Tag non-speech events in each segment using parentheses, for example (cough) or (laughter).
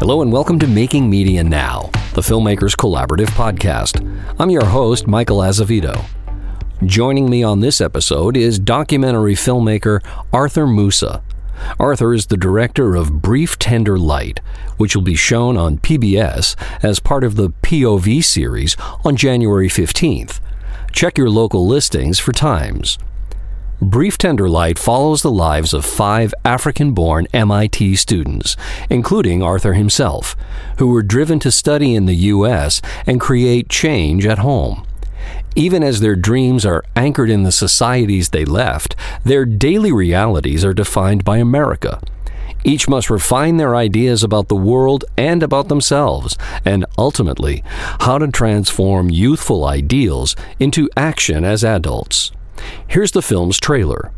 Hello and welcome to Making Media Now, the Filmmakers Collaborative podcast. I'm your host, Michael Azevedo. Joining me on this episode is documentary filmmaker Arthur Musah. Arthur is the director of Brief Tender Light, which will be shown on PBS as part of the POV series on January 15th. Check your local listings for times. Brief Tender Light follows the lives of five African born MIT students, including Arthur himself, who were driven to study in the U.S. and create change at home. Even as their dreams are anchored in the societies they left, their daily realities are defined by America. Each must refine their ideas about the world and about themselves, and ultimately, how to transform youthful ideals into action as adults. Here's the film's trailer.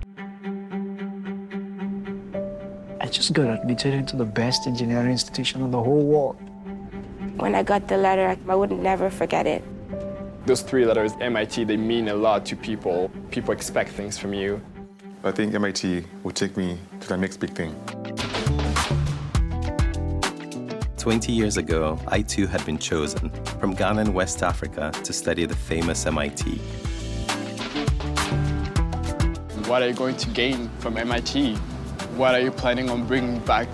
I just got admitted into the best engineering institution in the whole world. When I got the letter, I would never forget it. Those three letters, MIT, they mean a lot to people. People expect things from you. I think MIT will take me to the next big thing. 20 years ago, I too had been chosen from Ghana in West Africa to study the famous MIT. What are you going to gain from MIT? What are you planning on bringing back?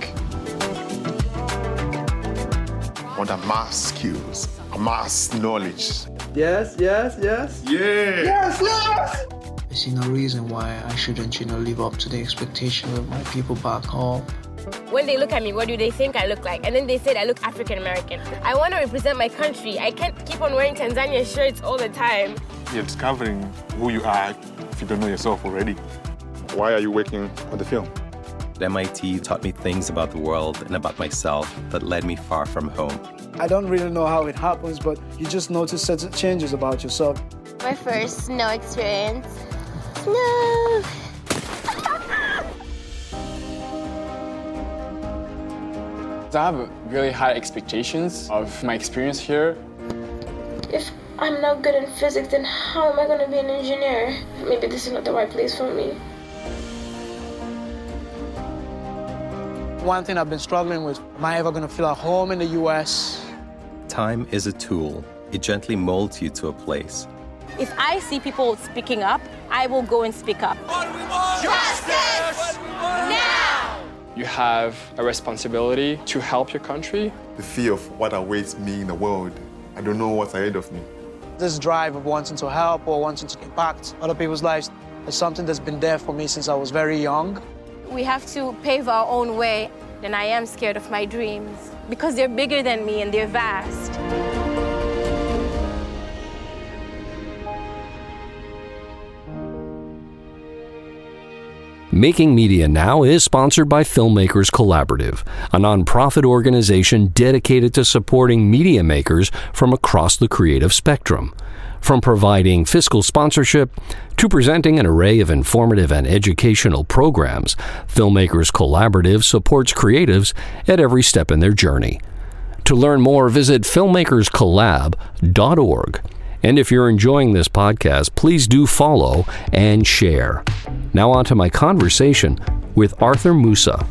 Want amass skills, amass knowledge. Yes, yes, yes. Yeah. Yes, yes. I see no reason why I shouldn't, you know, live up to the expectation of my people back home. When they look at me, what do they think I look like? And then they said I look African American. I want to represent my country. I can't keep on wearing Tanzania shirts all the time. You're discovering who you are if you don't know yourself already. Why are you working on the film? MIT taught me things about the world and about myself that led me far from home. I don't really know how it happens, but you just notice certain changes about yourself. My first snow experience. No. I have really high expectations of my experience here. If I'm not good in physics, then how am I going to be an engineer? Maybe this is not the right place for me. One thing I've been struggling with, am I ever going to feel at home in the US? Time is a tool, it gently molds you to a place. If I see people speaking up, I will go and speak up. Justice! Now! You have a responsibility to help your country. The fear of what awaits me in the world. I don't know what's ahead of me. This drive of wanting to help or wanting to impact other people's lives is something that's been there for me since I was very young. We have to pave our own way. and I am scared of my dreams because they're bigger than me and they're vast. Making Media Now is sponsored by Filmmakers Collaborative, a nonprofit organization dedicated to supporting media makers from across the creative spectrum. From providing fiscal sponsorship to presenting an array of informative and educational programs, Filmmakers Collaborative supports creatives at every step in their journey. To learn more, visit filmmakerscollab.org. And if you're enjoying this podcast, please do follow and share. Now, on to my conversation with Arthur Musah.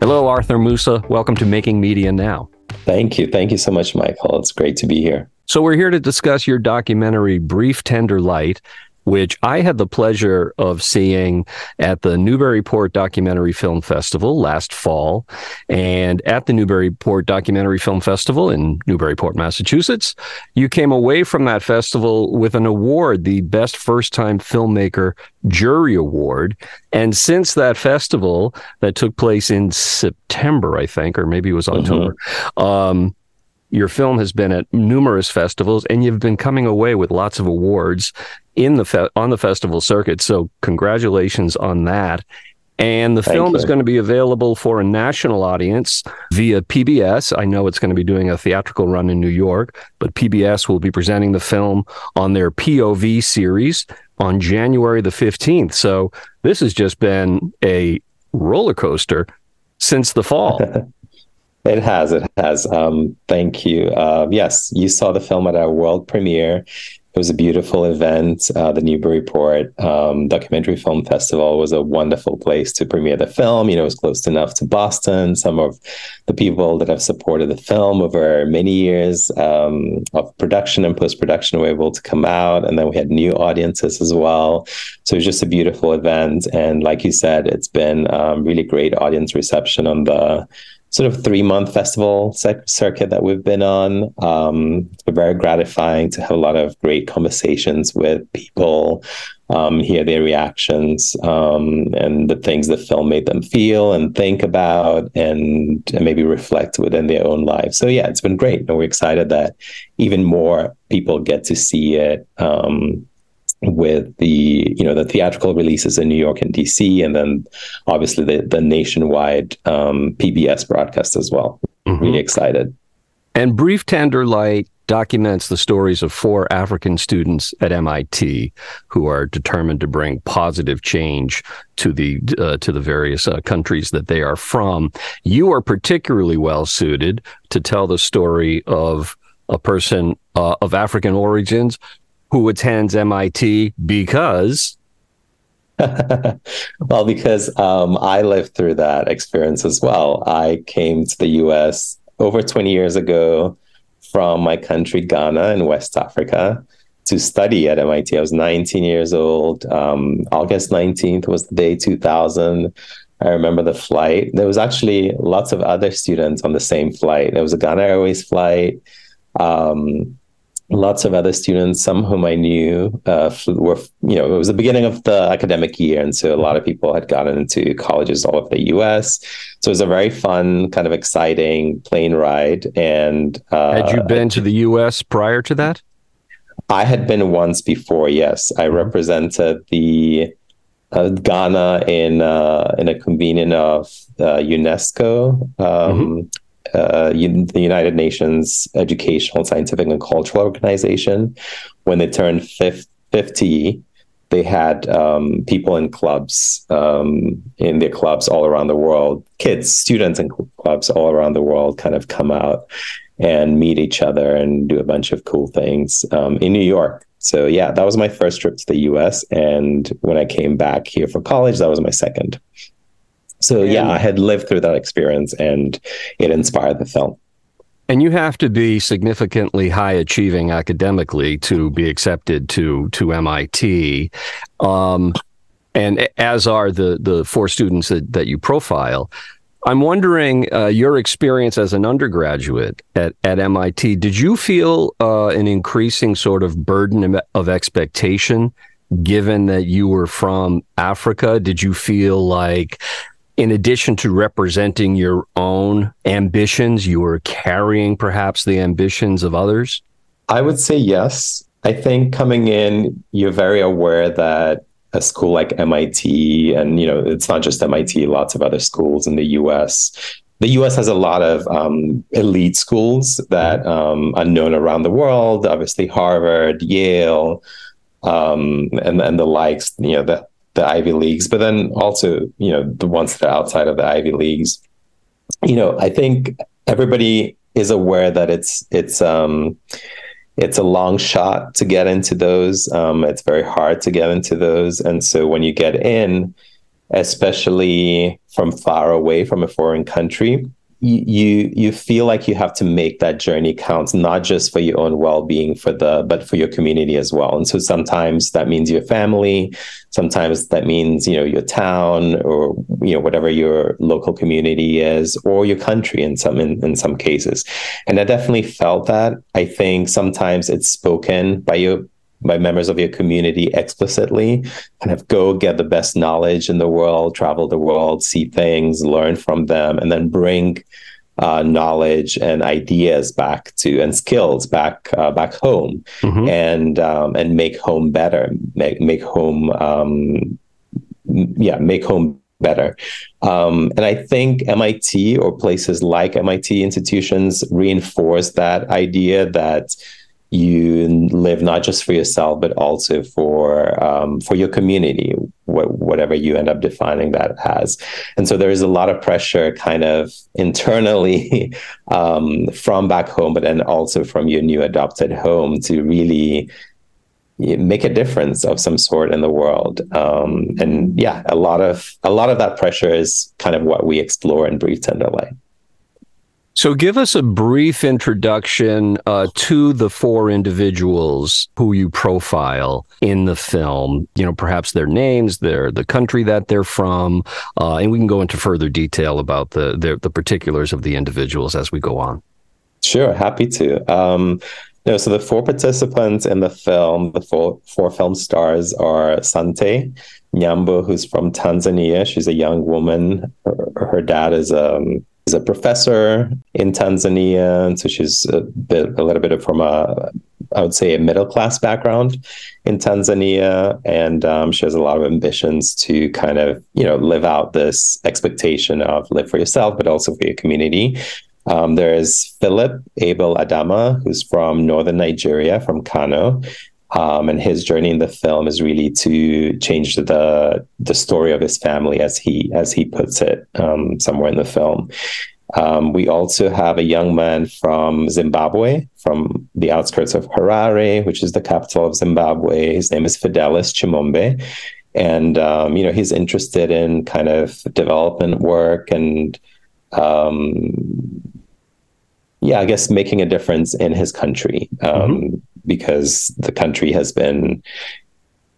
Hello, Arthur Musah. Welcome to Making Media Now. Thank you. Thank you so much, Michael. It's great to be here. So, we're here to discuss your documentary, Brief Tender Light, which I had the pleasure of seeing at the Newburyport Documentary Film Festival last fall. And at the Newburyport Documentary Film Festival in Newburyport, Massachusetts, you came away from that festival with an award, the Best First Time Filmmaker Jury Award. And since that festival that took place in September, I think, or maybe it was October, um, your film has been at numerous festivals and you've been coming away with lots of awards in the fe- on the festival circuit so congratulations on that and the Thank film is going to be available for a national audience via PBS. I know it's going to be doing a theatrical run in New York, but PBS will be presenting the film on their POV series on January the 15th. So this has just been a roller coaster since the fall. (laughs) It has. It has. Um, thank you. Uh, yes, you saw the film at our world premiere. It was a beautiful event. Uh, the Newburyport um, Documentary Film Festival was a wonderful place to premiere the film. You know, it was close enough to Boston. Some of the people that have supported the film over many years um, of production and post production were able to come out. And then we had new audiences as well. So it was just a beautiful event. And like you said, it's been um, really great audience reception on the sort of three month festival circuit that we've been on. Um, it's been very gratifying to have a lot of great conversations with people, um, hear their reactions um, and the things the film made them feel and think about and, and, maybe reflect within their own lives. So, yeah, it's been great. And we're excited that even more people get to see it um, with the you know the theatrical releases in New York and DC, and then obviously the the nationwide um, PBS broadcast as well. Mm-hmm. Really excited. And Brief Tender Light documents the stories of four African students at MIT who are determined to bring positive change to the uh, to the various uh, countries that they are from. You are particularly well suited to tell the story of a person uh, of African origins who attends MIT because (laughs) well, because um, I lived through that experience as well. I came to the US over 20 years ago from my country, Ghana, in West Africa, to study at MIT. I was 19 years old. Um, August 19th was the day 2000. I remember the flight. There was actually lots of other students on the same flight. There was a Ghana Airways flight. Um, lots of other students, some whom I knew uh, were, you know, it was the beginning of the academic year. And so a lot of people had gotten into colleges all over the US. So it was a very fun, kind of exciting plane ride. And uh, had you been to the US prior to that? I had been once before, yes. I mm-hmm. represented the uh, Ghana in uh, in a convening of uh, UNESCO. Um, mm-hmm uh, the United Nations Educational, Scientific, and Cultural Organization, when they turned 50, they had um, people in clubs, um, in their clubs all around the world, kids, students in clubs all around the world kind of come out and meet each other and do a bunch of cool things um, in New York. So, yeah, that was my first trip to the US. And when I came back here for college, that was my second. So and, yeah, I had lived through that experience and it inspired the film. And you have to be significantly high achieving academically to be accepted to to MIT. Um, and as are the the four students that, that you profile. I'm wondering uh, your experience as an undergraduate at, at MIT. Did you feel uh, an increasing sort of burden of expectation given that you were from Africa? Did you feel like in addition to representing your own ambitions, you were carrying perhaps the ambitions of others? I would say yes. I think coming in, you're very aware that a school like MIT, and you know, it's not just MIT, lots of other schools in the US. The US has a lot of um, elite schools that um, are known around the world, obviously Harvard, Yale, um, and, and the likes, you know, that the Ivy Leagues, but then also, you know, the ones that are outside of the Ivy Leagues. You know, I think everybody is aware that it's it's um it's a long shot to get into those. Um, it's very hard to get into those, and so when you get in, especially from far away from a foreign country, you you feel like you have to make that journey count not just for your own well-being for the but for your community as well. And so sometimes that means your family sometimes that means you know your town or you know whatever your local community is or your country in some in, in some cases. And i definitely felt that. I think sometimes it's spoken by your by members of your community explicitly kind of go get the best knowledge in the world travel the world see things learn from them and then bring uh, knowledge and ideas back to and skills back uh, back home mm-hmm. and um, and make home better make make home um, yeah make home better um, and I think MIT or places like MIT institutions reinforce that idea that you live not just for yourself but also for um, for your community what, whatever you end up defining that as. And so there is a lot of pressure kind of internally (laughs) um, from back home, but then also from your new adopted home to really make a difference of some sort in the world. Um, and yeah, a lot of a lot of that pressure is kind of what we explore in Brief Tender Light. So, give us a brief introduction uh, to the four individuals who you profile in the film. You know, perhaps their names, their the country that they're from, uh, and we can go into further detail about the, the, the particulars of the individuals as we go on. Sure, happy to. Um, know, so the four participants in the film, the four four film stars are Sante Nyambo, who's from Tanzania. She's a young woman. Her, her dad is um, is a professor in Tanzania, and so she's a bit, a little bit from a, I would say, a middle class background in Tanzania, and um, she has a lot of ambitions to kind of, you know, live out this expectation of live for yourself, but also for your community. Um, there is Philip Abel Adama, who's from northern Nigeria, from Kano, um, and his journey in the film is really to change the the story of his family, as he as he puts it um, somewhere in the film. Um, we also have a young man from Zimbabwe, from the outskirts of Harare, which is the capital of Zimbabwe. His name is Fidelis Chimombe, and um, you know he's interested in kind of development work and um, yeah, I guess making a difference in his country. Um, mm-hmm because the country has been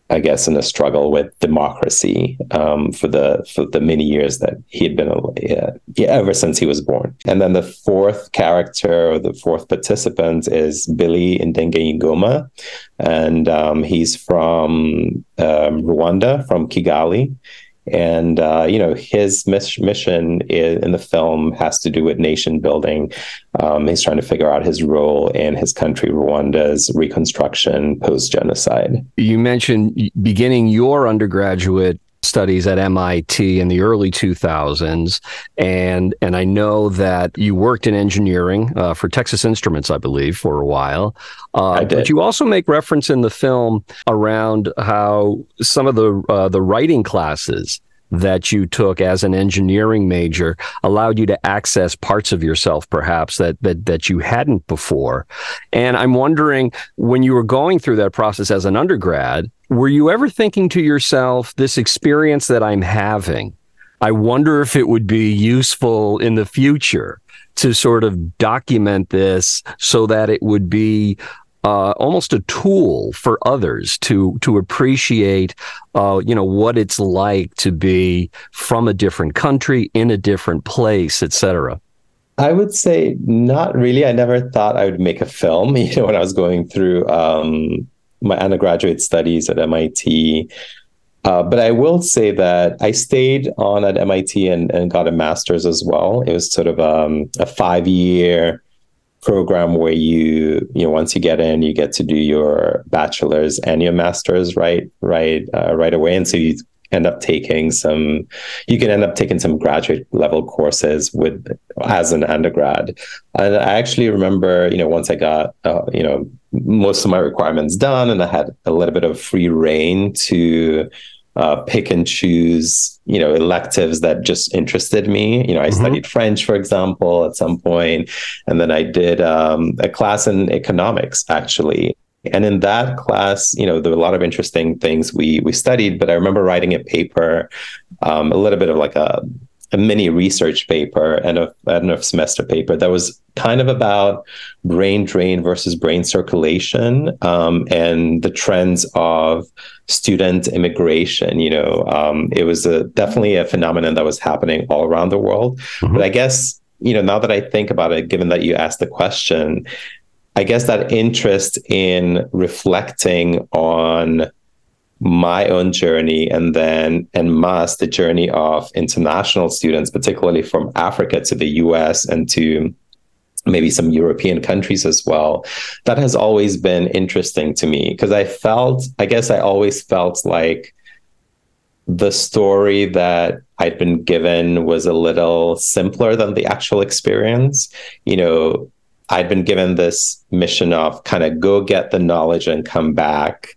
I guess, in a struggle with democracy um, for the for the many years that he had been yeah, yeah, ever since he was born. And then the fourth character or the fourth participant is Billy Ndengeyingoma, and um, he's from um, Rwanda, from Kigali, and uh, you know his mission in the film has to do with nation building. Um, he's trying to figure out his role in his country, Rwanda's reconstruction post genocide. You mentioned beginning your undergraduate studies at MIT in the early 2000s, and and I know that you worked in engineering uh, for Texas Instruments, I believe, for a while. Uh, I did. But you also make reference in the film around how some of the uh, the writing classes that you took as an engineering major allowed you to access parts of yourself perhaps that that that you hadn't before. And i'm wondering when you were going through that process as an undergrad were you ever thinking to yourself, this experience that I'm having, I wonder if it would be useful in the future to sort of document this so that it would be uh, almost a tool for others to to appreciate, uh, you know, what it's like to be from a different country in a different place, etc. I would say not really. I never thought I would make a film. (laughs) You know, when I was going through um, my undergraduate studies at MIT. Uh, but I will say that I stayed on at MIT and, and got a master's as well. It was sort of um, a five year program where you you know once you get in you get to do your bachelor's and your master's right right uh, right away. And so you end up taking some you can end up taking some graduate level courses with as an undergrad. And i actually remember you know once i got uh, you know most of my requirements done and I had a little bit of free reign to uh, pick and choose, you know, electives that just interested me. You know, I mm-hmm. studied French, for example, at some point, and then I did um, a class in economics, actually. And in that class, you know, there were a lot of interesting things we we studied. But I remember writing a paper, um, a little bit of like a a mini research paper and a end of semester paper that was kind of about brain drain versus brain circulation um, and the trends of student immigration. You know, um, it was a, definitely a phenomenon that was happening all around the world. Mm-hmm. But I guess, you know, now that I think about it, given that you asked the question, I guess that interest in reflecting on my own journey and then and masse the journey of international students, particularly from Africa to the US and to maybe some European countries as well. That has always been interesting to me because I felt, I guess I always felt like the story that I'd been given was a little simpler than the actual experience. You know, I'd been given this mission of kind of go get the knowledge and come back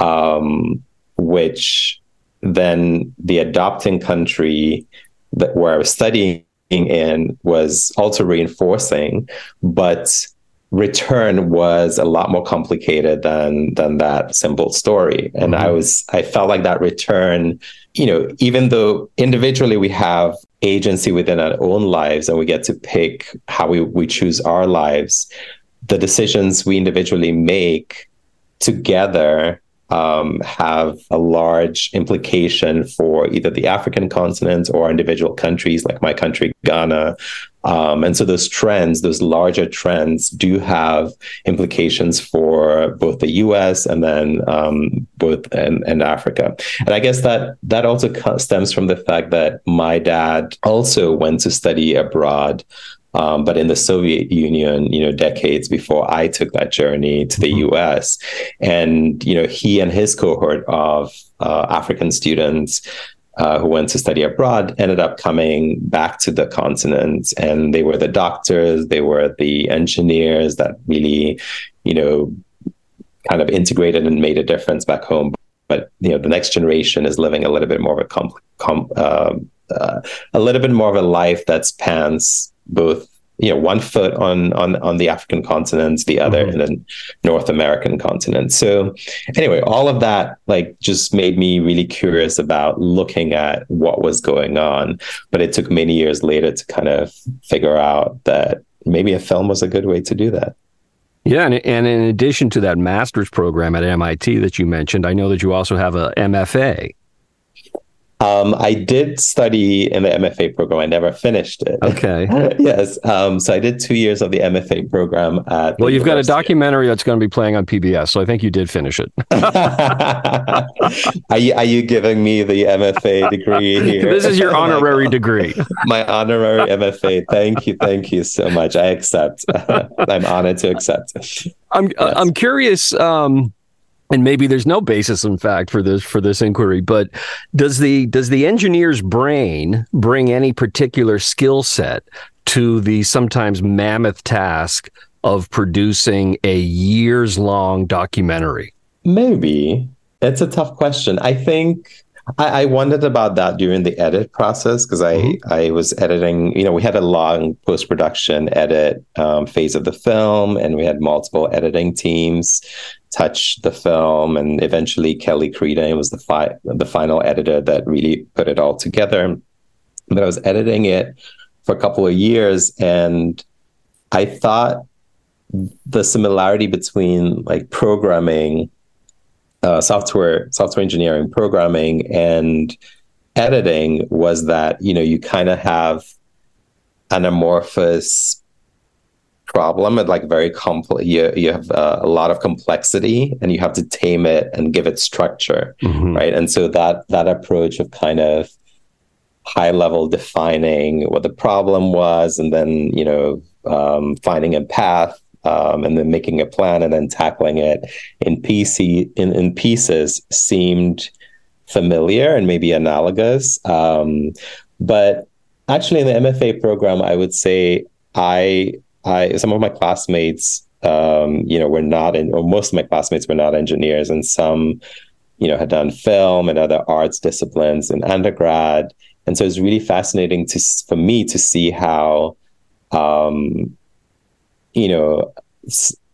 um, which then the adopting country that where I was studying in was also reinforcing, but return was a lot more complicated than than that simple story and mm-hmm. i was i felt like that return you know even though individually we have agency within our own lives and we get to pick how we, we choose our lives the decisions we individually make together um, have a large implication for either the African continent or individual countries like my country, Ghana. Um, and so those trends, those larger trends, do have implications for both the U.S. and then um, both and, and Africa. And I guess that that also stems from the fact that my dad also went to study abroad um, but in the Soviet Union, you know, decades before I took that journey to the mm-hmm. U.S., and you know, he and his cohort of uh, African students uh, who went to study abroad ended up coming back to the continent, and they were the doctors, they were the engineers that really, you know, kind of integrated and made a difference back home. But you know, the next generation is living a little bit more of a com- com- uh, uh, a little bit more of a life that spans both you know one foot on on on the African continent, the other mm-hmm. in the North American continent. So anyway, all of that like just made me really curious about looking at what was going on. But it took many years later to kind of figure out that maybe a film was a good way to do that. Yeah, and, and in addition to that master's program at MIT that you mentioned, I know that you also have a MFA. Um, I did study in the MFA program. I never finished it. Okay. (laughs) yes. Um, so I did two years of the MFA program at. Well, you've University. got a documentary that's going to be playing on PBS, so I think you did finish it. (laughs) (laughs) are, you, are you giving me the MFA degree here? This is your honorary degree. My honorary MFA. Thank you. Thank you so much. I accept. I'm honored to accept. I'm yes. I'm curious. Um, and maybe there's no basis in fact for this for this inquiry but does the does the engineer's brain bring any particular skill set to the sometimes mammoth task of producing a years long documentary maybe it's a tough question i think I, I wondered about that during the edit process because I mm-hmm. I was editing. You know, we had a long post production edit um, phase of the film, and we had multiple editing teams touch the film, and eventually Kelly Creedon was the fi- the final editor that really put it all together. But I was editing it for a couple of years, and I thought the similarity between like programming uh, software software engineering programming and editing was that you know you kind of have an amorphous problem and like very complex you, you have uh, a lot of complexity and you have to tame it and give it structure mm-hmm. right and so that that approach of kind of high level defining what the problem was and then you know um, finding a path um, and then making a plan and then tackling it in PC in, in pieces seemed familiar and maybe analogous. Um, but actually, in the MFA program, I would say I I some of my classmates, um, you know, were not in, or most of my classmates were not engineers, and some, you know, had done film and other arts disciplines in undergrad. And so it's really fascinating to for me to see how um, you know,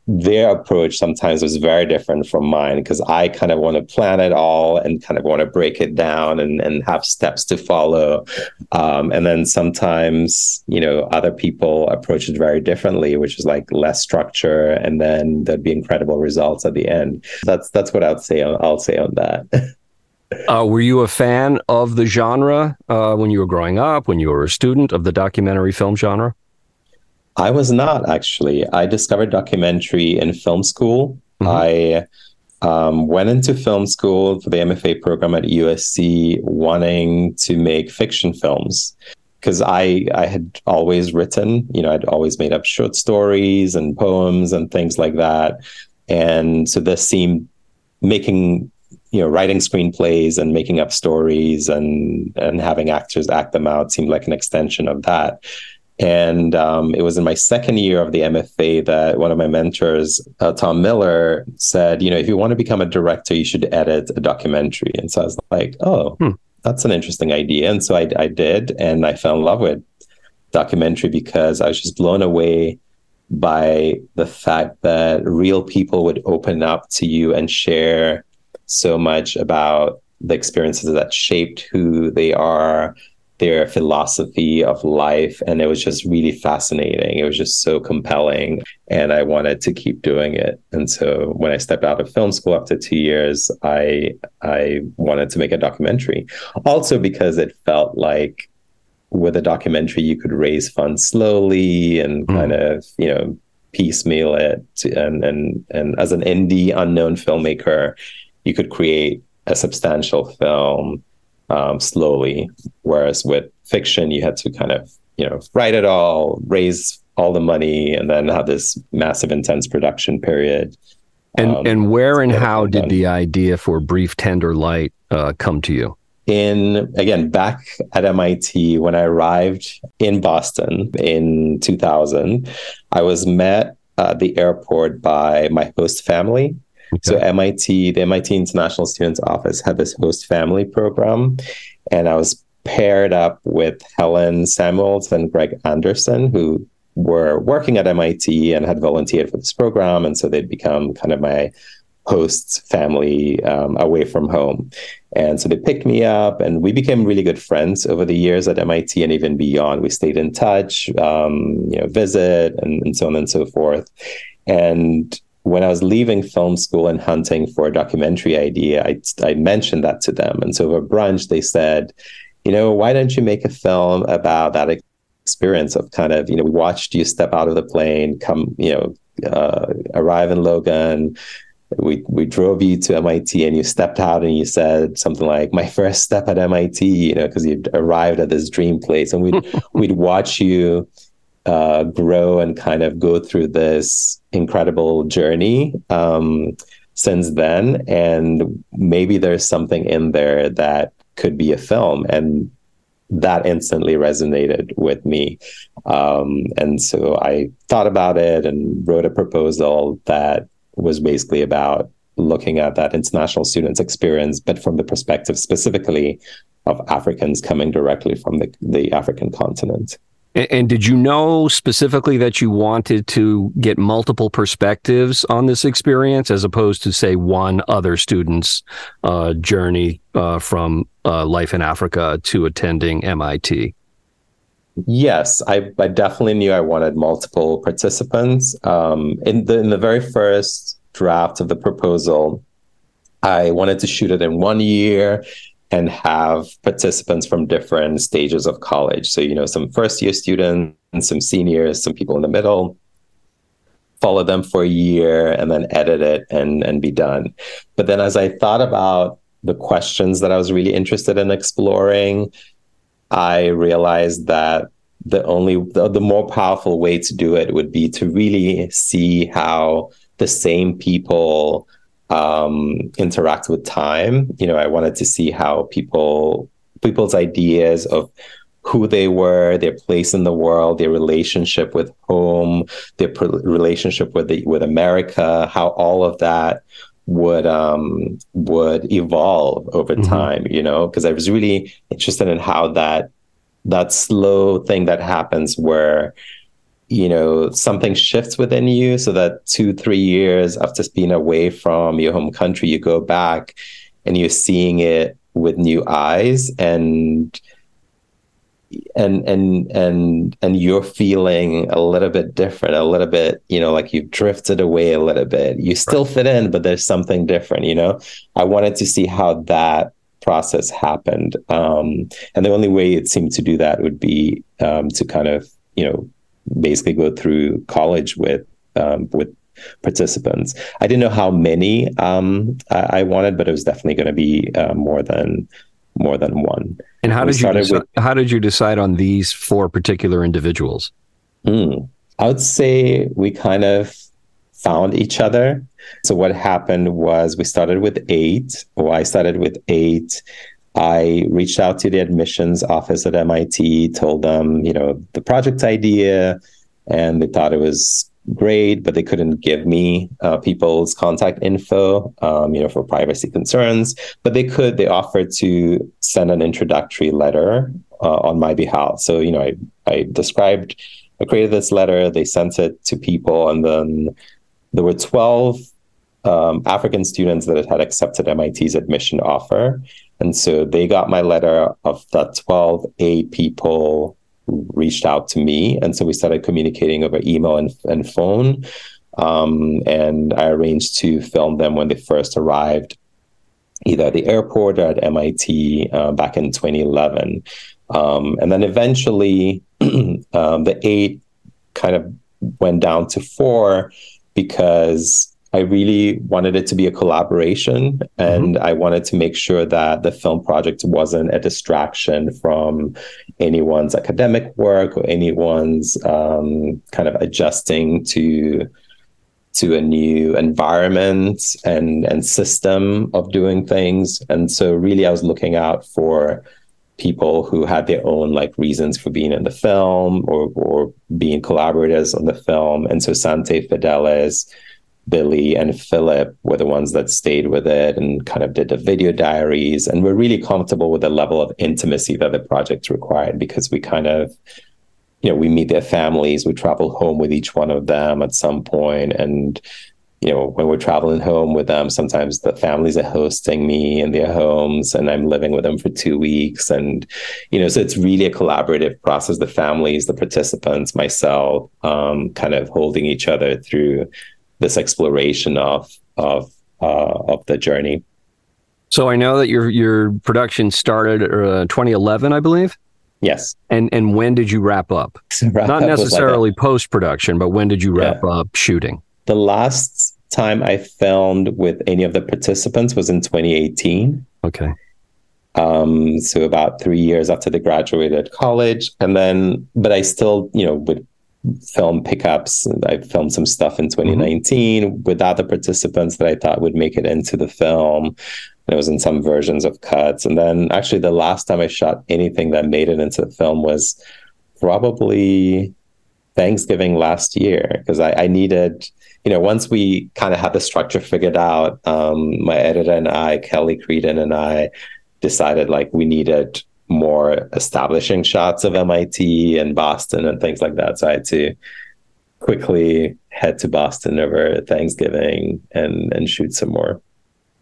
their approach sometimes was very different from mine because I kind of want to plan it all and kind of want to break it down and, and have steps to follow. Um, and then sometimes, you know, other people approach it very differently, which is like less structure, and then there'd be incredible results at the end. That's that's what I'd say. I'll say on that. (laughs) uh, were you a fan of the genre uh, when you were growing up? When you were a student of the documentary film genre? I was not actually. I discovered documentary in film school. Mm-hmm. I um, went into film school for the MFA program at USC, wanting to make fiction films because I I had always written. You know, I'd always made up short stories and poems and things like that, and so this seemed making you know writing screenplays and making up stories and and having actors act them out seemed like an extension of that And um, it was in my second year of the MFA that one of my mentors, uh, Tom Miller, said, you know, if you want to become a director, you should edit a documentary. And so I was like, oh, hmm. that's an interesting idea. And so I, I did, and I fell in love with documentary because I was just blown away by the fact that real people would open up to you and share so much about the experiences that shaped who they are their philosophy of life. And it was just really fascinating. It was just so compelling. And I wanted to keep doing it. And so when I stepped out of film school after two years, I I wanted to make a documentary. Also because it felt like with a documentary you could raise funds slowly and mm. kind of, you know, piecemeal it and and and as an indie unknown filmmaker, you could create a substantial film um, slowly. Whereas with fiction, you had to kind of, you know, write it all, raise all the money, and then have this massive, intense production period. And um, and where and how did the idea for Brief Tender Light uh, come to you? In again back at MIT when I arrived in Boston in 2000, I was met at the airport by my host family Okay. So MIT, the MIT International Students Office had this host family program, and I was paired up with Helen Samuels and Greg Anderson, who were working at MIT and had volunteered for this program, and so they'd become kind of my hosts family um, away from home. And so they picked me up, and we became really good friends over the years at MIT and even beyond. We stayed in touch, um, you know, visit, and, and so on and so forth. And when I was leaving film school and hunting for a documentary idea, I, I mentioned that to them. And so over brunch, they said, you know, why don't you make a film about that experience of kind of, you know, we watched you step out of the plane, come, you know, uh, arrive in Logan. We we drove you to MIT and you stepped out and you said something like my first step at MIT, you know, because you arrived at this dream place and we'd (laughs) we'd watch you uh, grow and kind of go through this incredible journey um, since then. And maybe there's something in there that could be a film. And that instantly resonated with me. Um, and so I thought about it and wrote a proposal that was basically about looking at that international students experience, but from the perspective specifically of Africans coming directly from the, the African continent. And, and did you know specifically that you wanted to get multiple perspectives on this experience as opposed to, say, one other student's uh, journey uh, from uh, life in Africa to attending MIT? Yes, I, I definitely knew I wanted multiple participants. Um, in the in the very first draft of the proposal, I wanted to shoot it in one year and have participants from different stages of college. So, you know, some first year students, some seniors, some people in the middle, follow them for a year and then edit it and, and be done. But then as I thought about the questions that I was really interested in exploring, I realized that the only the, the more powerful way to do it would be to really see how the same people um, interact with time. You know, I wanted to see how people people's ideas of who they were, their place in the world, their relationship with home, their relationship with the, with America, how all of that would um, would evolve over mm-hmm. time. You know, because I was really interested in how that that slow thing that happens where you know something shifts within you so that two three years after being away from your home country you go back and you're seeing it with new eyes and and and and and you're feeling a little bit different a little bit you know like you've drifted away a little bit you still right. fit in but there's something different you know i wanted to see how that process happened um, and the only way it seemed to do that would be um, to kind of you know basically go through college with um, with participants. I didn't know how many um, I, I, wanted, but it was definitely going to be uh, more than more than one. And how did you deci- with, how did you decide on these four particular individuals? Mm, I would say we kind of found each other. So what happened was we started with eight, or I started with eight I reached out to the admissions office at MIT, told them, you know, the project idea, and they thought it was great, but they couldn't give me uh, people's contact info, um, you know, for privacy concerns. But they could. They offered to send an introductory letter uh, on my behalf. So, you know, I I described, I created this letter. They sent it to people, and then there were twelve um, African students that had accepted MIT's admission offer. And so they got my letter of the 12 A people reached out to me. And so we started communicating over email and, and phone. Um, and I arranged to film them when they first arrived, either at the airport or at MIT uh, back in 2011. Um, and then eventually, (clears throat) um, the eight kind of went down to four because I really wanted it to be a collaboration and mm-hmm. I wanted to make sure that the film project wasn't a distraction from anyone's academic work or anyone's um, kind of adjusting to to a new environment and and system of doing things. And so really I was looking out for people who had their own like reasons for being in the film or or being collaborators on the film. And so Sante Fidelis Billy and Philip were the ones that stayed with it and kind of did the video diaries. And we're really comfortable with the level of intimacy that the project required because we kind of, you know, we meet their families, we travel home with each one of them at some point, And, you know, when we're traveling home with them, sometimes the families are hosting me in their homes and I'm living with them for two weeks. And, you know, so it's really a collaborative process. The families, the participants, myself, um, kind of holding each other through this exploration of of uh, of the journey. So I know that your your production started uh, 2011, I believe. Yes. And and when did you wrap up? (laughs) wrap Not up necessarily like post production, but when did you wrap yeah. up shooting? The last time I filmed with any of the participants was in 2018. Okay. Um, so about three years after they graduated college, and then, but I still, you know, would film pickups. I filmed some stuff in 2019 mm-hmm. with other participants that I thought would make it into the film. It was in some versions of cuts. And then actually, the last time I shot anything that made it into the film was probably Thanksgiving last year because I, I, needed, you know, once we kind of had the structure figured out, um, my editor and I, Kelly Creedon and I, decided like we needed more establishing shots of MIT and Boston and things like that. So I had to quickly head to Boston over Thanksgiving and and shoot some more.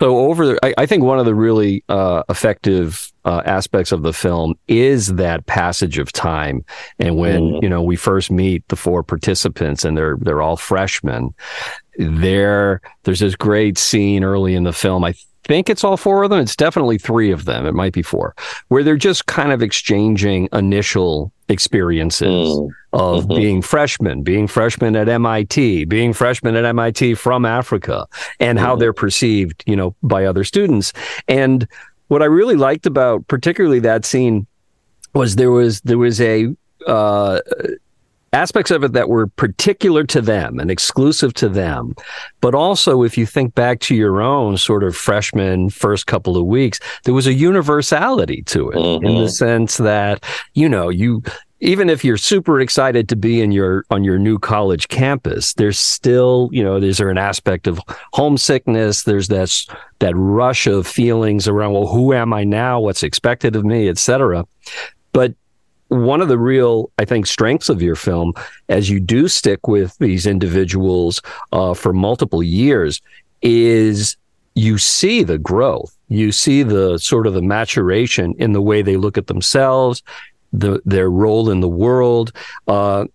So over, I, I think one of the really uh, effective uh, aspects of the film is that passage of time, and when mm. you know we first meet the four participants, and they're they're all freshmen. There, there's this great scene early in the film. I think it's all four of them. It's definitely three of them. It might be four, where they're just kind of exchanging initial experiences mm. of mm-hmm. being freshmen, being freshmen at MIT, being freshmen at MIT from Africa, and mm-hmm. how they're perceived, you know, by other students. And what I really liked about particularly that scene was there was there was a uh, aspects of it that were particular to them and exclusive to them. But also, if you think back to your own sort of freshman first couple of weeks, there was a universality to it mm-hmm. in the mm-hmm. sense that, you know, you, even if you're super excited to be in your on your new college campus there's still you know there's an aspect of homesickness there's that that rush of feelings around well who am i now what's expected of me etc but one of the real, I think, strengths of your film, as you do stick with these individuals uh, for multiple years, is you see the growth. You see the sort of the maturation in the way they look at themselves, the their role in the world, uh,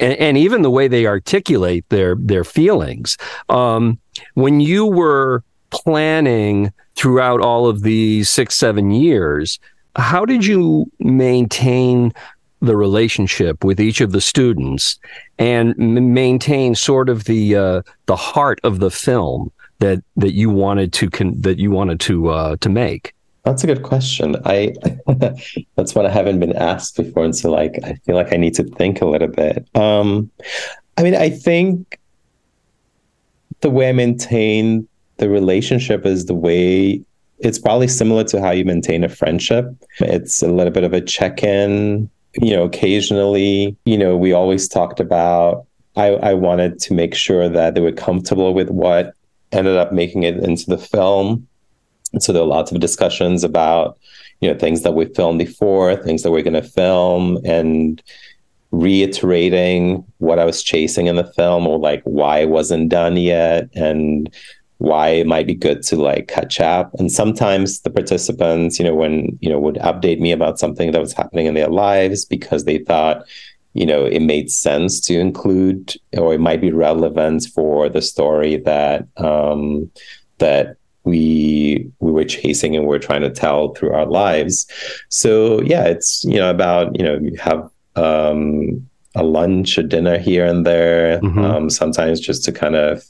and, and, even the way they articulate their their feelings. Um, when you were planning throughout all of these six seven years how did you maintain the relationship with each of the students and m- maintain sort of the uh, the heart of the film that that you wanted to con- that you wanted to uh, to make? That's a good question. I (laughs) that's what I haven't been asked before, and so like I feel like I need to think a little bit. Um, I mean, I think the way I maintain the relationship is the way it's probably similar to how you maintain a friendship. It's a little bit of a check in. You know, occasionally, you know, we always talked about, I, I wanted to make sure that they were comfortable with what ended up making it into the film. And so there were lots of discussions about, you know, things that we filmed before, things that we're going to film, and reiterating what I was chasing in the film or like why it wasn't done yet and why it might be good to like catch up. And sometimes the participants, you know, when, you know, would update me about something that was happening in their lives because they thought, you know, it made sense to include or it might be relevant for the story that um that we we were chasing and we're trying to tell through our lives. So yeah, it's you know about, you know, you have um a lunch, a dinner here and there, mm-hmm. um, sometimes just to kind of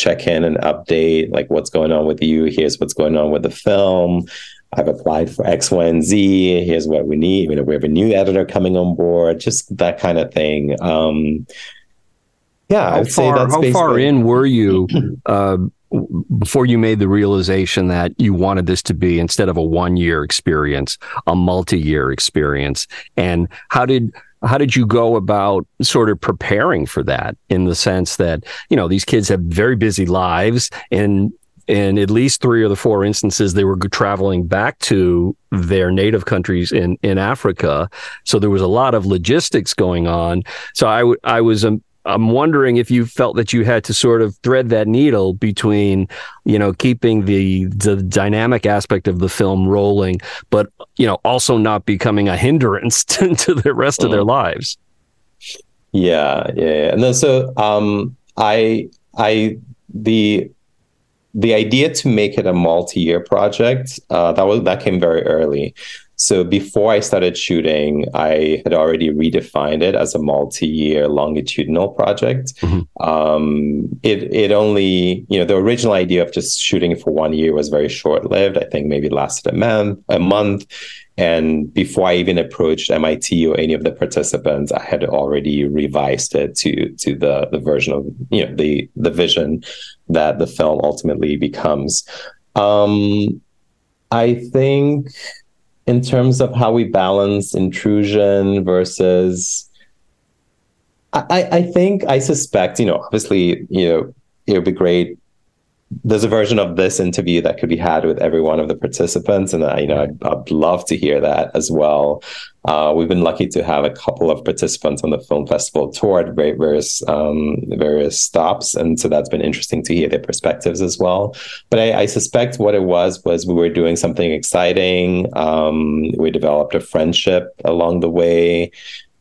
check in and update like what's going on with you? Here's what's going on with the film. I've applied for x y and z. Here's what we need. You know we have a new editor coming on board just that kind of thing. Um yeah how far, how basically... far in were you uh, before you made the realization that you wanted this to be instead of a one year experience a multi-year experience? And how did how did you go about sort of preparing for that in the sense that you know these kids have very busy lives and in at least three of the four instances they were traveling back to their native countries in in Africa. So there was a lot of logistics going on. So I, w- I was um, I'm wondering if you felt that you had to sort of thread that needle between, you know, keeping the the dynamic aspect of the film rolling, but you know, also not becoming a hindrance (laughs) to, to the rest mm. of their mm. lives. Yeah, yeah, and then so um, I I the the idea to make it a multi-year project uh, that was that came very early so before I started shooting, I had already redefined it as a multi-year longitudinal project. Mm-hmm. Um, it it only you know the original idea of just shooting for one year was very short-lived. I think maybe lasted a month, a month. And before I even approached MIT or any of the participants, I had already revised it to to the the version of you know the the vision that the film ultimately becomes. Um, I think in terms of how we balance intrusion versus I, I think I suspect, you know, obviously, you know, it would be great there's a version of this interview that could be had with every one of the participants, and I, you know, I'd, I'd love to hear that as well. Uh, we've been lucky to have a couple of participants on the film festival tour at various um, various stops, and so that's been interesting to hear their perspectives as well. But I, I suspect what it was was we were doing something exciting. Um, we developed a friendship along the way.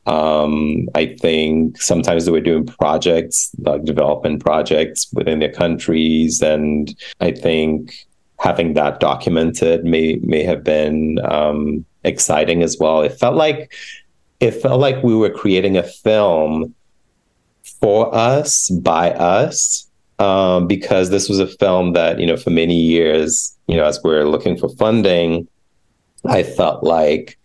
Um, I think sometimes they were doing projects, like development projects within their countries, and I think having that documented may may have been um, exciting as well. It felt like it felt like we were creating a film for us by us um, because this was a film that you know for many years you know as we we're looking for funding i felt like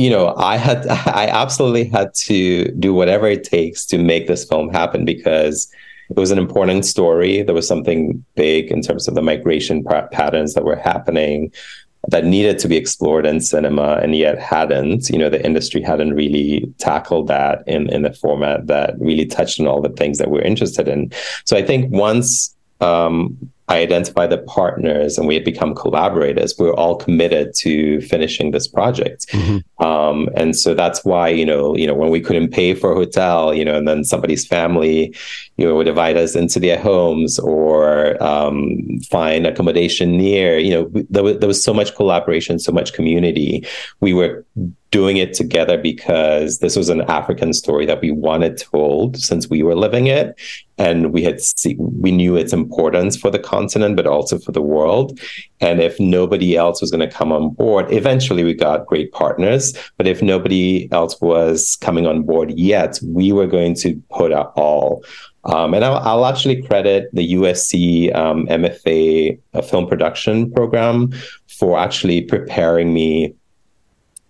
you know, I had, (laughs) I absolutely had to do whatever it takes to make this film happen because it was an important story. There was something big in terms of the migration p- patterns that were happening that needed to be explored in cinema and yet hadn't. You know, the industry hadn't really tackled that in, in a format that really touched on all the things that we're interested in. So I think once um, I identified the partners and we had become collaborators. We were all committed to finishing this project. Mm-hmm. Um, and so that's why, you know, you know, when we couldn't pay for a hotel, you know, and then somebody's family, you know, would invite us into their homes or um, find accommodation near, you know, there was, there was so much collaboration, so much community. We were doing it together because this was an African story that we wanted told since we were living it. And we had see, we knew its importance for the continent, but also for the world. And if nobody else was going to come on board, eventually we got great partners. But if nobody else was coming on board yet, we were going to put our all. Um, and I'll, I'll, actually credit the USC um, MFA film production program for actually preparing me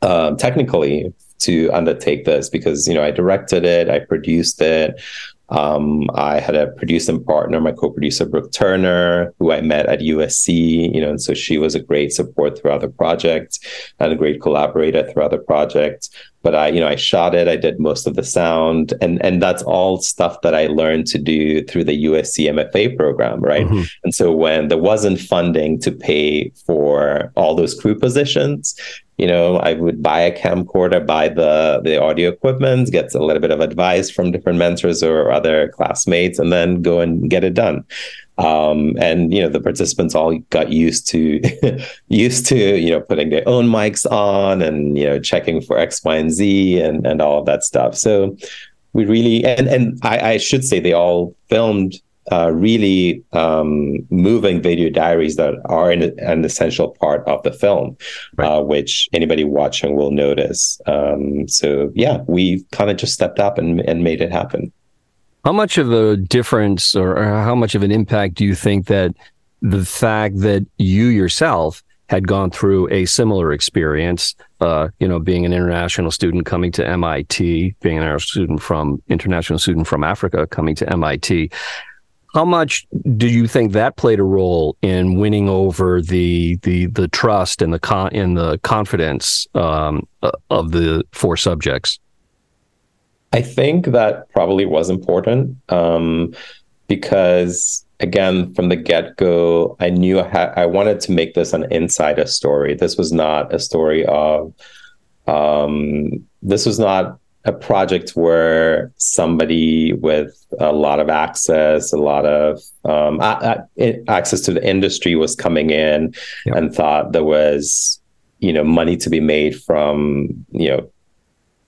um, technically to undertake this because you know I directed it, I produced it, Um, I had a producing partner, my co-producer Brooke Turner, who I met at USC. You know, and so she was a great support throughout the project and a great collaborator throughout the project. But I, you know, I shot it. I did most of the sound, and and that's all stuff that I learned to do through the USC MFA program, right? Mm-hmm. And so when there wasn't funding to pay for all those crew positions, you know, I would buy a camcorder, buy the the audio equipment, get a little bit of advice from different mentors or other classmates, and then go and get it done. Um, and you know, the participants all got used to (laughs) used to you know putting their own mics on and you know checking for X, Y, and Z and and all of that stuff. So we really and and I, I should say they all filmed uh, really um, moving video diaries that are an, an essential part of the film, right. uh, which anybody watching will notice. Um, so yeah, we kind of just stepped up and, and made it happen. How much of a difference or how much of an impact do you think that the fact that you yourself had gone through a similar experience, uh, you know, being an international student coming to MIT, being an international student from international student from Africa coming to MIT, how much do you think that played a role in winning over the the the trust and the con in the confidence um, uh, of the four subjects? I think that probably was important um, because again, from the get go, I knew I, ha- I wanted to make this an insider story. This was not a story of um, this was not a project where somebody with a lot of access, a lot of um, a- a- access to the industry was coming in yep. and thought there was, you know, money to be made from, you know,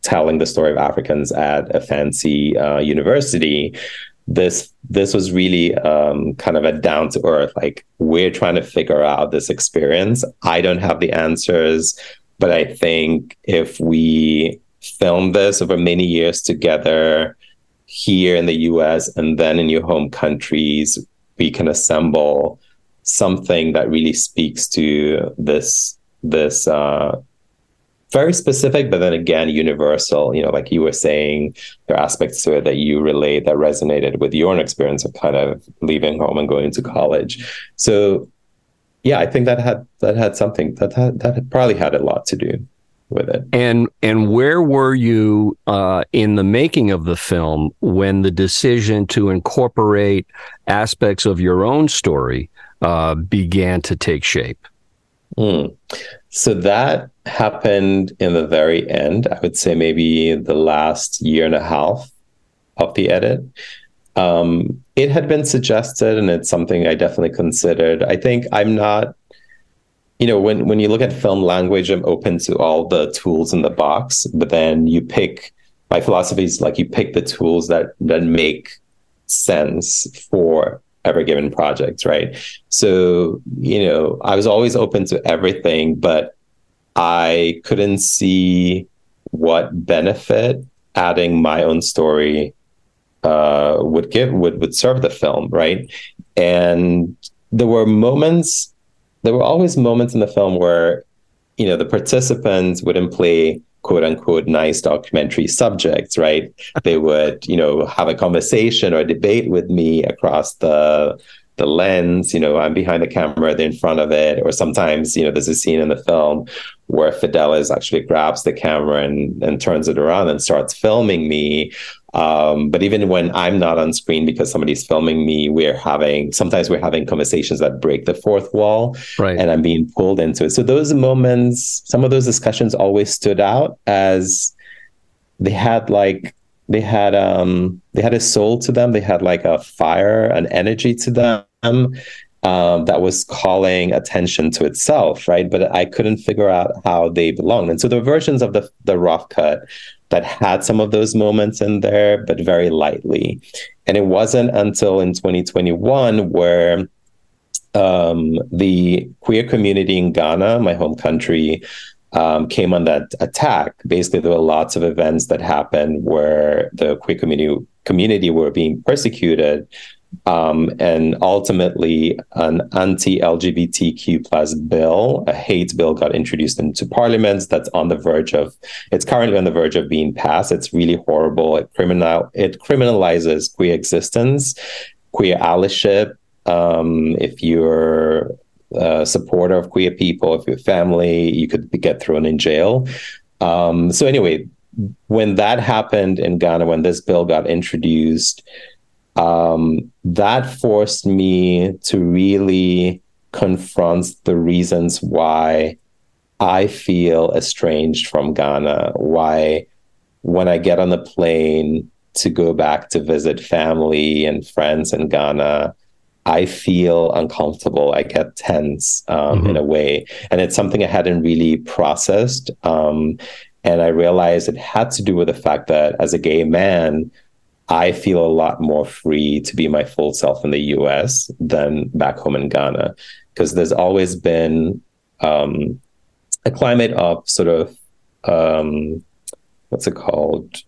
telling the story of Africans at a fancy uh, university. This this was really um, kind of a down to earth, like we're trying to figure out this experience. I don't have the answers, but I think if we film this over many years together here in the US and then in your home countries, we can assemble something that really speaks to this this uh, very specific, but then again universal. You know, like you were saying, there are aspects to it that you relate that resonated with your own experience of kind of leaving home and going to college. So, yeah, I think that had that had something that had, that probably had a lot to do with it. And and where were you uh, in the making of the film when the decision to incorporate aspects of your own story uh, began to take shape? Mm. So that happened in the very end. I would say maybe the last year and a half of the edit. Um, it had been suggested, and it's something I definitely considered. I think I'm not you know, when when you look at film language, I'm open to all the tools in the box, but then you pick my philosophy is like you pick the tools that that make sense for every given project, right? So, you know, I was always open to everything, but I couldn't see what benefit adding my own story uh, would give would would serve the film, right? And there were moments there were always moments in the film where, you know, the participants wouldn't play quote unquote nice documentary subjects, right? they would, you know, have a conversation or a debate with me across the the lens, you know, I'm behind the camera, they're in front of it. Or sometimes, you know, there's a scene in the film where Fidelis actually grabs the camera and, and turns it around and starts filming me. Um, but even when I'm not on screen because somebody's filming me, we're having sometimes we're having conversations that break the fourth wall, right? And I'm being pulled into it. So those moments, some of those discussions always stood out as they had like they had um they had a soul to them. They had like a fire, an energy to them. Um, that was calling attention to itself, right? But I couldn't figure out how they belonged. And so the versions of the the rough cut that had some of those moments in there, but very lightly. And it wasn't until in 2021 where um, the queer community in Ghana, my home country, um, came on that attack. Basically, there were lots of events that happened where the queer community community were being persecuted um, and ultimately an anti-LGBTQ plus bill, a hate bill, got introduced into Parliament. That's on the verge of. It's currently on the verge of being passed. It's really horrible. It criminal. It criminalizes queer existence, queer allyship. Um, if you're a supporter of queer people, if you're family, you could get thrown in jail. Um, so anyway, when that happened in Ghana, when this bill got introduced, um, that forced me to really confront the reasons why I feel estranged from Ghana, why when I get on the plane to go back to visit family and friends in Ghana, I feel uncomfortable. I get tense um, mm-hmm. in a way. And it's something I hadn't really processed. Um, and I realized it had to do with the fact that as a gay man, I feel a lot more free to be my full self in the US than back home in Ghana. Because there's always been um, a climate of sort of, um, what's it called?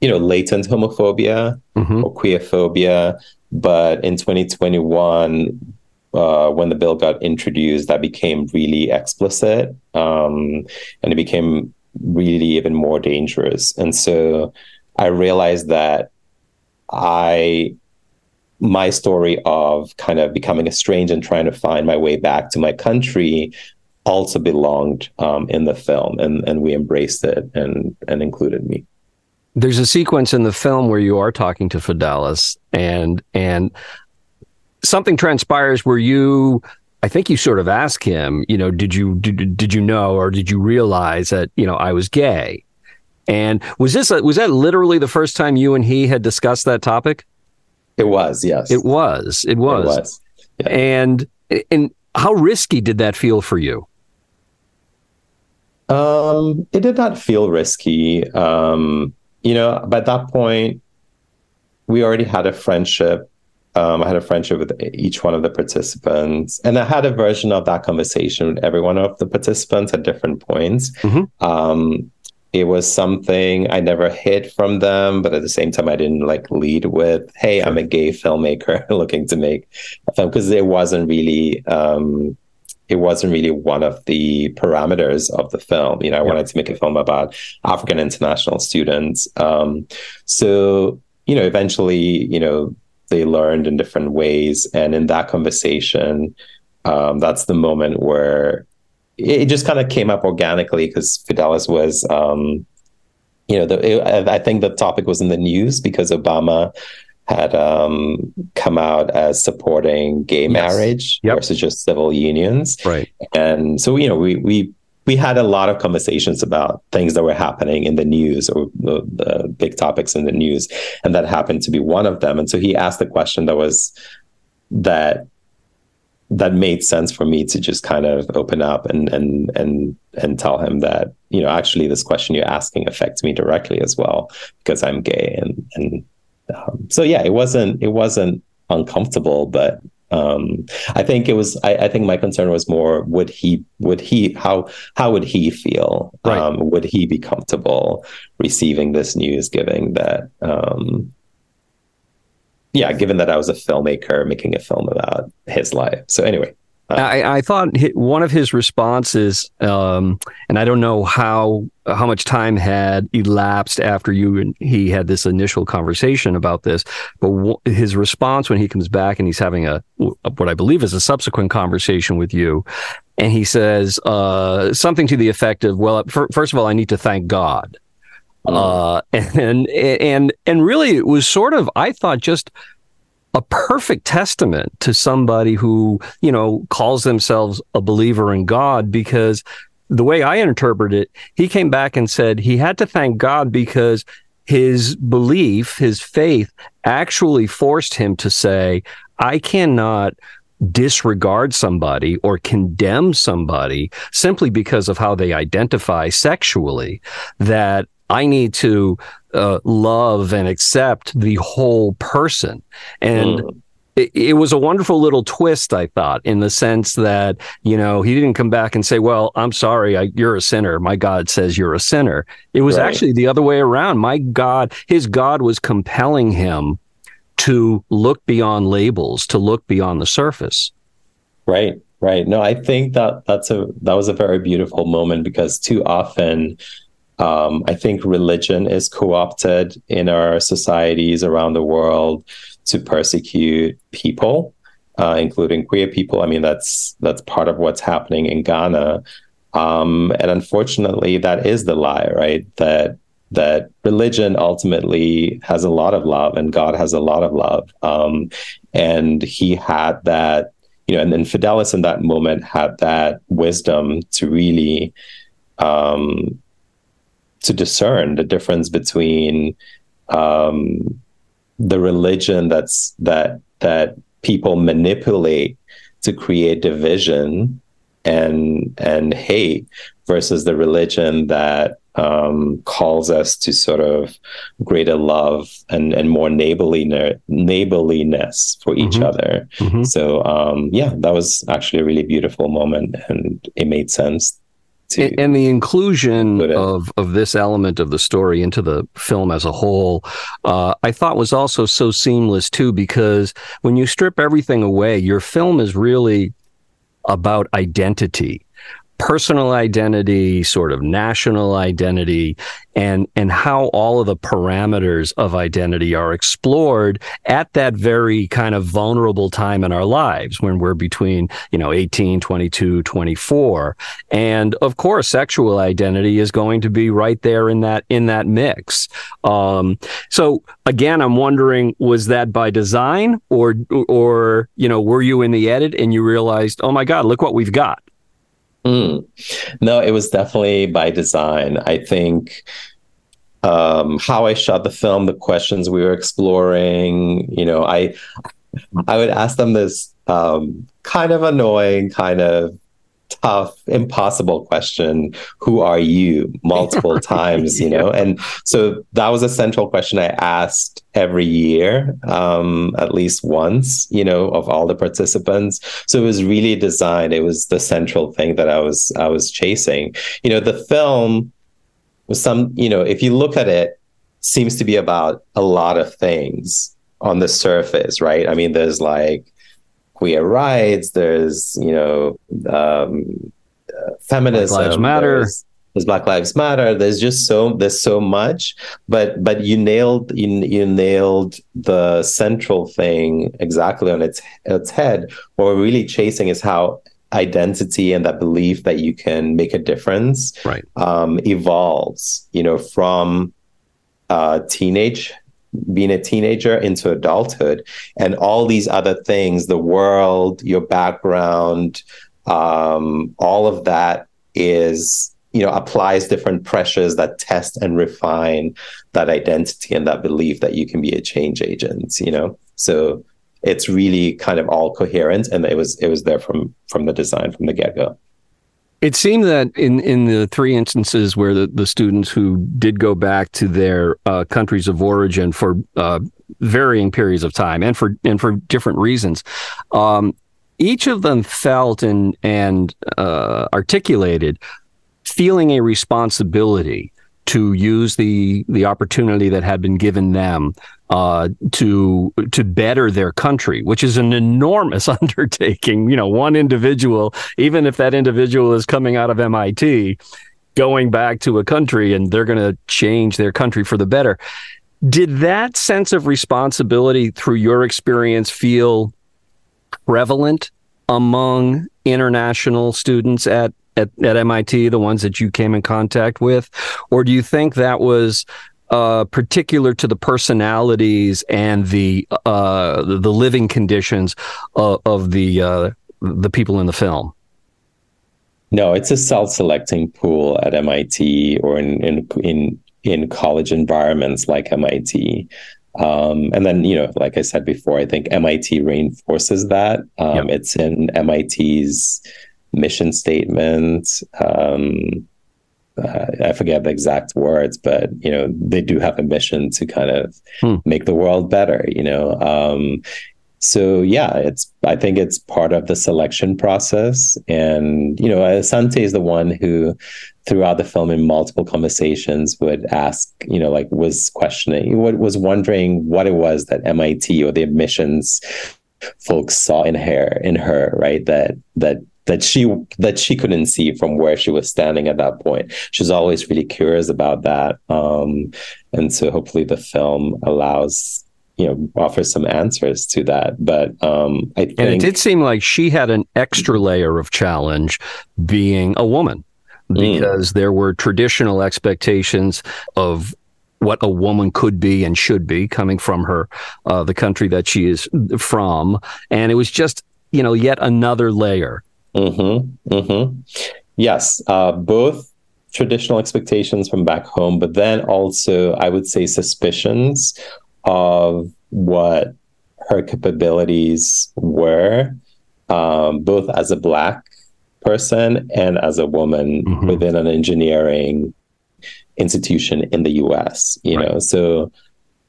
You know, latent homophobia mm-hmm. or queerphobia. But in 2021, uh, when the bill got introduced, that became really explicit. Um, and it became really even more dangerous. And so I realized that I my story of kind of becoming estranged and trying to find my way back to my country also belonged um, in the film, and and we embraced it and and included me. There's a sequence in the film where you are talking to Fidelis, and and something transpires where you I think you sort of ask him, you know, did you did, did you know or did you realize that you know I was gay? And was this a, was that literally the first time you and he had discussed that topic? It was, yes. It was. It was. It was. Yeah. And and how risky did that feel for you? Um, it did not feel risky. Um, you know, by that point, we already had a friendship um, I had a friendship with each one of the participants, and I had a version of that conversation with every one of the participants at different points. Mm-hmm. Um, it was something I never hid from them, but at the same time, I didn't like lead with, "Hey. I'm a gay filmmaker (laughs) looking to make a film," because it wasn't really. Um, it wasn't really one of the parameters of the film. You know, I yeah. wanted to make a film about African international students. Um, so, you know, eventually, you know, they learned in different ways. And in that conversation, um, that's the moment where it just kind of came up organically because Fidelis was, um, you know, the, it, I think the topic was in the news because Obama had um, come out as supporting gay yes. marriage yep. versus just civil unions. Right. And so, you know, we we we had a lot of conversations about things that were happening in the news or the, the, big topics in the news and that happened to be one of them and so he asked the question that was that that made sense for me to just kind of open up and and and and tell him that you know actually this question you're asking affects me directly as well because I'm gay and and um, so yeah it wasn't it wasn't uncomfortable but um, I think it was. I, I, think my concern was more: would he? Would he? How? How would he feel? Right. Um, would he be comfortable receiving this news? giving that, um, yeah, given that I was a filmmaker making a film about his life. So anyway, I, I, thought one of his responses, um, and I don't know how how much time had elapsed after you and he had this initial conversation about this, but w- his response when he comes back and he's having a what I believe is a subsequent conversation with you, and he says uh, something to the effect of, "Well, first of all, I need to thank God." Mm. Uh, (laughs) and and and really, it was sort of I thought just a perfect testament to somebody who, you know, calls themselves a believer in God because the way I interpret it, he came back and said he had to thank God because his belief, his faith actually forced him to say, I cannot disregard somebody or condemn somebody simply because of how they identify sexually, that I need to uh, love and accept the whole person. And mm. it, it, was a wonderful little twist, I thought, in the sense that, you know, he didn't come back and say, well, I'm sorry, I, you're a sinner. My God says you're a sinner. It was right. actually the other way around. My God, his God was compelling him to look beyond labels, to look beyond the surface. Right, right. No, I think that that's a that was a very beautiful moment because too often um, I think religion is co-opted in our societies around the world to persecute people, uh, including queer people. I mean, that's that's part of what's happening in Ghana, um, and unfortunately, that is the lie, right? That that religion ultimately has a lot of love, and God has a lot of love, um, and He had that. You know, and then Fidelis in that moment had that wisdom to really um, to discern the difference between um, the religion that's that that people manipulate to create division and and hate versus the religion that um, calls us to sort of greater love and and more neighborliness neighborliness for each mm-hmm. other. Mm-hmm. So um, yeah, that was actually a really beautiful moment, and it made sense to and the inclusion of of this element of the story into the film as a whole uh, i thought was also so seamless too because when you strip everything away your film is really about identity personal identity, sort of national identity, and and how all of the parameters of identity are explored at that very kind of vulnerable time in our lives when we're between, you know, 18, 22, 24. And of course, sexual identity is going to be right there in that in that mix. Um, so again, I'm wondering, was that by design or or you know, were you in the edit and you realized, oh my God, look what we've got? Mm. No, it was definitely by design. I think um, how I shot the film, the questions we were exploring, you know, I I would ask them this um, kind of annoying, kind of tough, impossible question Who are you? multiple (laughs) times, you know? And so that was a central question I asked every year, um, at least once, you know, of all the participants. So it was really designed, it was the central thing that I was I was chasing. You know, the film was some, you know, if you look at it, seems to be about a lot of things on the surface, right? I mean, there's like queer rights. There's you know um, uh, feminism. Black Lives Matter. There's, there's Black Lives Matter. There's just so there's so much, but but you nailed you, you nailed the central thing exactly on its its head. What we're really chasing is how identity and that belief that you can make a difference right um, evolves you know from uh, teenage being a teenager into adulthood and all these other things the world your background um, all of that is you know applies different pressures that test and refine that identity and that belief that you can be a change agent you know? So it's really kind of all coherent and it was it was there from from the design from the get-go it seemed that in, in the three instances where the, the students who did go back to their uh, countries of origin for uh, varying periods of time and for and for different reasons, um, each of them felt and and uh, articulated feeling a responsibility to use the the opportunity that had been given them uh, to to better their country, which is an enormous (laughs) undertaking. You know, one individual, even if that individual is coming out of MIT, going back to a country and they're going to change their country for the better. Did that sense of responsibility, through your experience, feel prevalent among international students at at, at MIT, the ones that you came in contact with? Or do you think that was uh, particular to the personalities and the uh, the living conditions of, of the uh, the people in the film? No, it's a self-selecting pool at MIT or in in in, in college environments like MIT. Um, and then, you know, like I said before, I think MIT reinforces that. Um, yep. It's in MIT's mission statement. Um, uh, I forget the exact words, but you know they do have a mission to kind of hmm. make the world better. You know, um, so yeah, it's I think it's part of the selection process. And you know, Asante is the one who throughout the film in multiple conversations would ask, you know, like was questioning, what was wondering what it was that MIT or the admissions folks saw in her in her, right? That that that she that she couldn't see from where she was standing at that point. She's always really curious about that, um, and so hopefully the film allows you know offers some answers to that. But um, I think and it did seem like she had an extra layer of challenge being a woman mm. because mm. there were traditional expectations of what a woman could be and should be coming from her uh, the country that she is from and it was just you know yet another layer Mm-hmm. Mm-hmm. Yes, uh, both traditional expectations from back home, but then also I would say suspicions of what her capabilities were, um, both as a black person and as a woman mm-hmm. within an engineering institution in the U.S. You right. know, so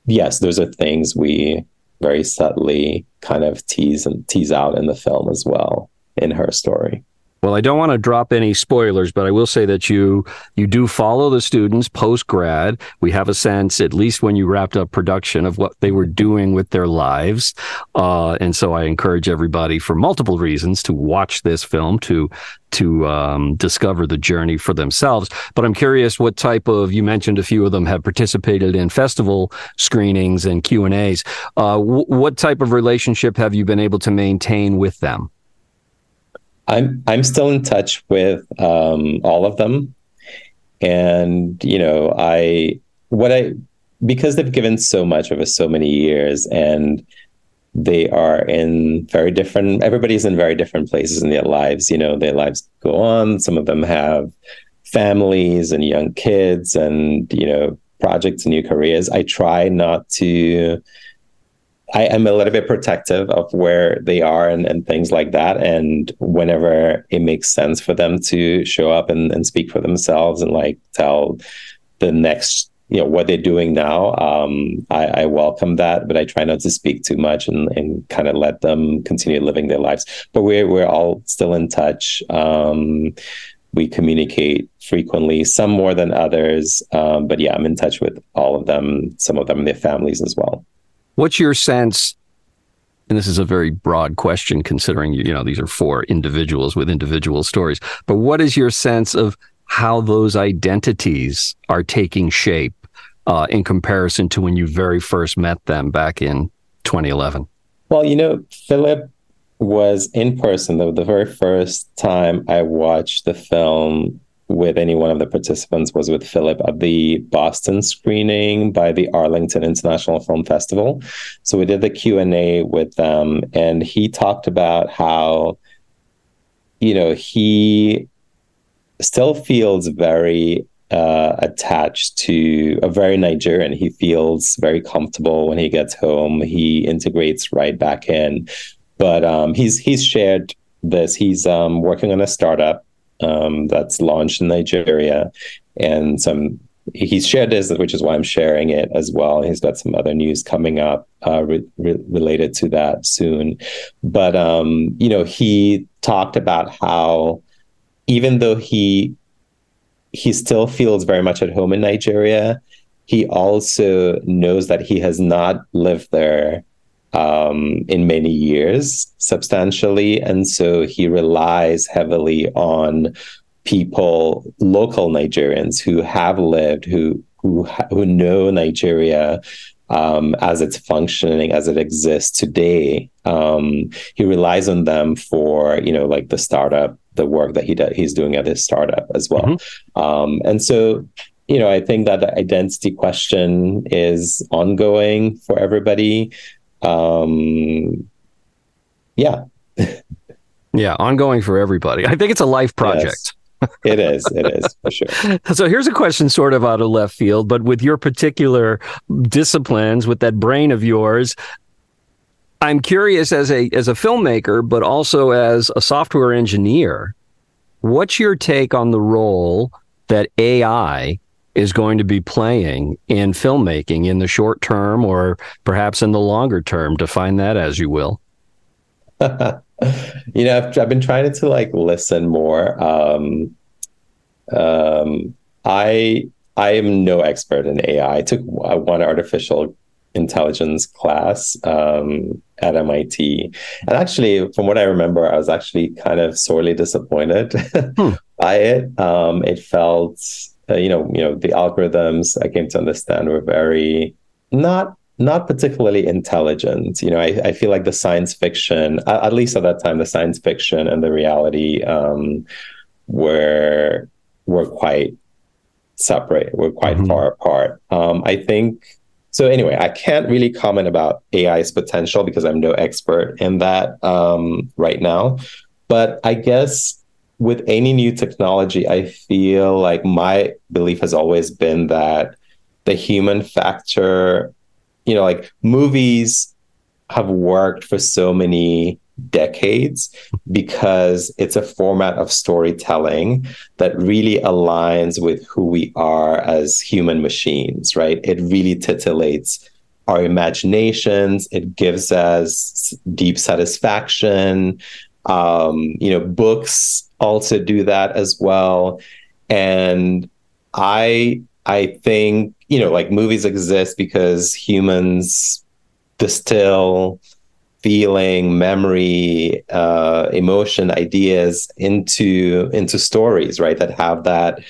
yes, those are things we very subtly kind of tease and tease out in the film as well in her story. Well, I don't want to drop any spoilers, but I will say that you you do follow the students post grad. We have a sense, at least when you wrapped up production, of what they were doing with their lives, uh, and so I encourage everybody, for multiple reasons, to watch this film to to um, discover the journey for themselves. But I'm curious, what type of you mentioned a few of them have participated in festival screenings and Q and A's. Uh, w- what type of relationship have you been able to maintain with them? I'm I'm still in touch with um, all of them, and you know, I what I because they've given so much over so many years, and they are in very different. Everybody's in very different places in their lives. You know, their lives go on. Some of them have families and young kids, and you know, projects and new careers. I try not to I am a little bit protective of where they are and, and things like that. And whenever it makes sense for them to show up and, and speak for themselves and like tell the next, you know, what they're doing now, um, I, I, welcome that. But I try not to speak too much and, and kind of let them continue living their lives. But we're we're all still in touch. Um, we communicate frequently, some more than others. Um, but yeah, I'm in touch with all of them, some of them and their families as well. What's your sense? And this is a very broad question, considering you know these are four individuals with individual stories. But what is your sense of how those identities are taking shape uh, in comparison to when you very first met them back in 2011? Well, you know, Philip was in person the, the very first time I watched the film with any one of the participants was with Philip at the Boston screening by the Arlington International Film Festival. So we did the Q&A with them and he talked about how you know, he still feels very uh, attached to a very Nigerian. He feels very comfortable when he gets home. He integrates right back in. But um, he's he's shared this. He's um, working on a startup um, that's launched in Nigeria, and some he's shared this, which is why I'm sharing it as well. He's got some other news coming up uh, re- re- related to that soon. But um, you know, he talked about how even though he he still feels very much at home in Nigeria, he also knows that he has not lived there um, in many years substantially. And so he relies heavily on people, local Nigerians who have lived, who who who know Nigeria um, as it's functioning, as it exists today. Um, he relies on them for you know like the startup, the work that he does, he's doing at his startup as well. Mm-hmm. Um, and so you know, I think that the identity question is ongoing for everybody um, yeah. (laughs) yeah, ongoing for everybody. I think it's a life project. Yes, it is. It is for sure. (laughs) so here's a question sort of out of left field, but with your particular disciplines, with that brain of yours, I'm curious as a as a filmmaker, but also as a software engineer, what's your take on the role that AI is going to be playing in filmmaking in the short term or perhaps in the longer term? Define that as you will. (laughs) you know, I've, I've, been trying to like listen more. Um, um, I I am no expert in AI. I took one artificial intelligence class um, at MIT, and actually, from what I remember, I was actually kind of sorely disappointed hmm. (laughs) by it. Um, it felt, uh, you know, you know, the algorithms I came to understand were very not not particularly intelligent. You know, I, I feel like the science fiction, at least at that time, the science fiction and the reality um, were were quite separate. We're quite mm-hmm. far apart. Um, I think so. Anyway, I can't really comment about AI's potential because I'm no expert in that um, right now. But I guess with any new technology, I feel like my belief has always been that the human factor you know, like movies have worked for so many decades because it's a format of storytelling that really aligns with who we are as human machines, right? It really titillates our imaginations, it gives us deep satisfaction. Um, you know, books also do that as well. And I I think you know, like movies exist because humans distill feeling, memory, uh, emotion, ideas into into stories, right? That have that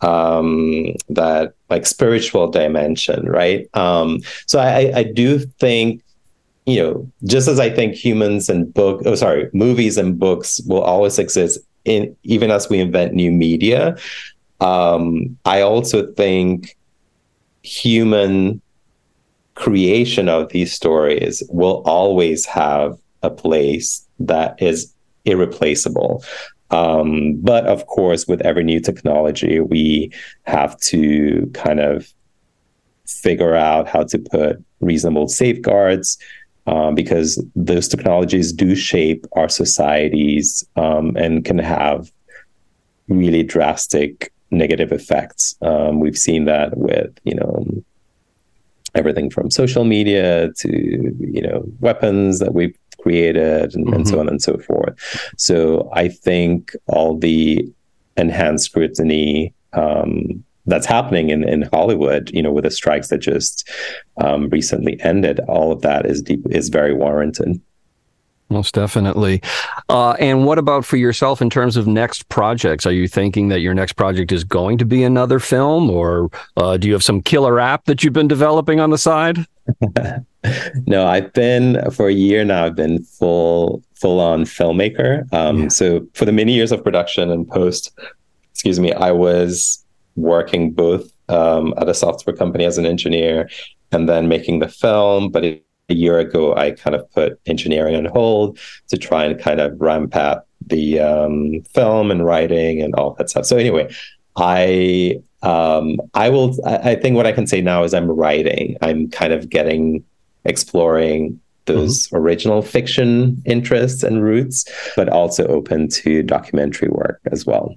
um, that like spiritual dimension, right? Um, so I, I do think you know, just as I think humans and book, oh sorry, movies and books will always exist in even as we invent new media. Um, I also think human creation of these stories will always have a place that is irreplaceable. Um, but of course, with every new technology, we have to kind of figure out how to put reasonable safeguards um, because those technologies do shape our societies um, and can have really drastic negative effects. Um, we've seen that with, you know, everything from social media to, you know, weapons that we've created and, mm-hmm. and so mm-hmm. on and so forth. So I think all the enhanced scrutiny um, that's happening in, in Hollywood, you know, with the strikes that just um, recently ended, all of that is deep, is very warranted. Most definitely. Uh, and what about for yourself in terms of next projects? Are you thinking that your next project is going to be another film, or uh, do you have some killer app that you've been developing on the side? (laughs) no, I've been for a year now. I've been full full on filmmaker. Um, yeah. So for the many years of production and post, excuse me, I was working both um, at a software company as an engineer and then making the film, but a year ago, I kind of put engineering on hold to try and kind of ramp up the um, film and writing and all that stuff. So anyway, I um, I will. I think what I can say now is I'm writing. I'm kind of getting exploring those mm-hmm. original fiction interests and roots, but also open to documentary work as well.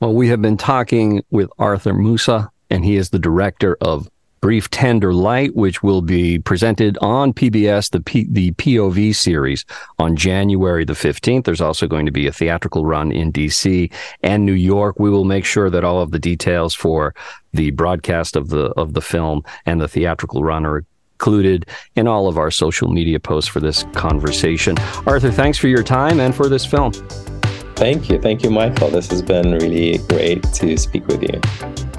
Well, we have been talking with Arthur Musah, and he is the director of Brief Tender Light, which will be presented on PBS, the, P- the POV series, on January the 15th. There's also going to be a theatrical run in DC and New York. We will make sure that all of the details for the broadcast of the of the film and the theatrical run are included in all of our social media posts for this conversation. Arthur, thanks for your time and for this film. Thank you. Thank you, Michael. This has been really great to speak with you.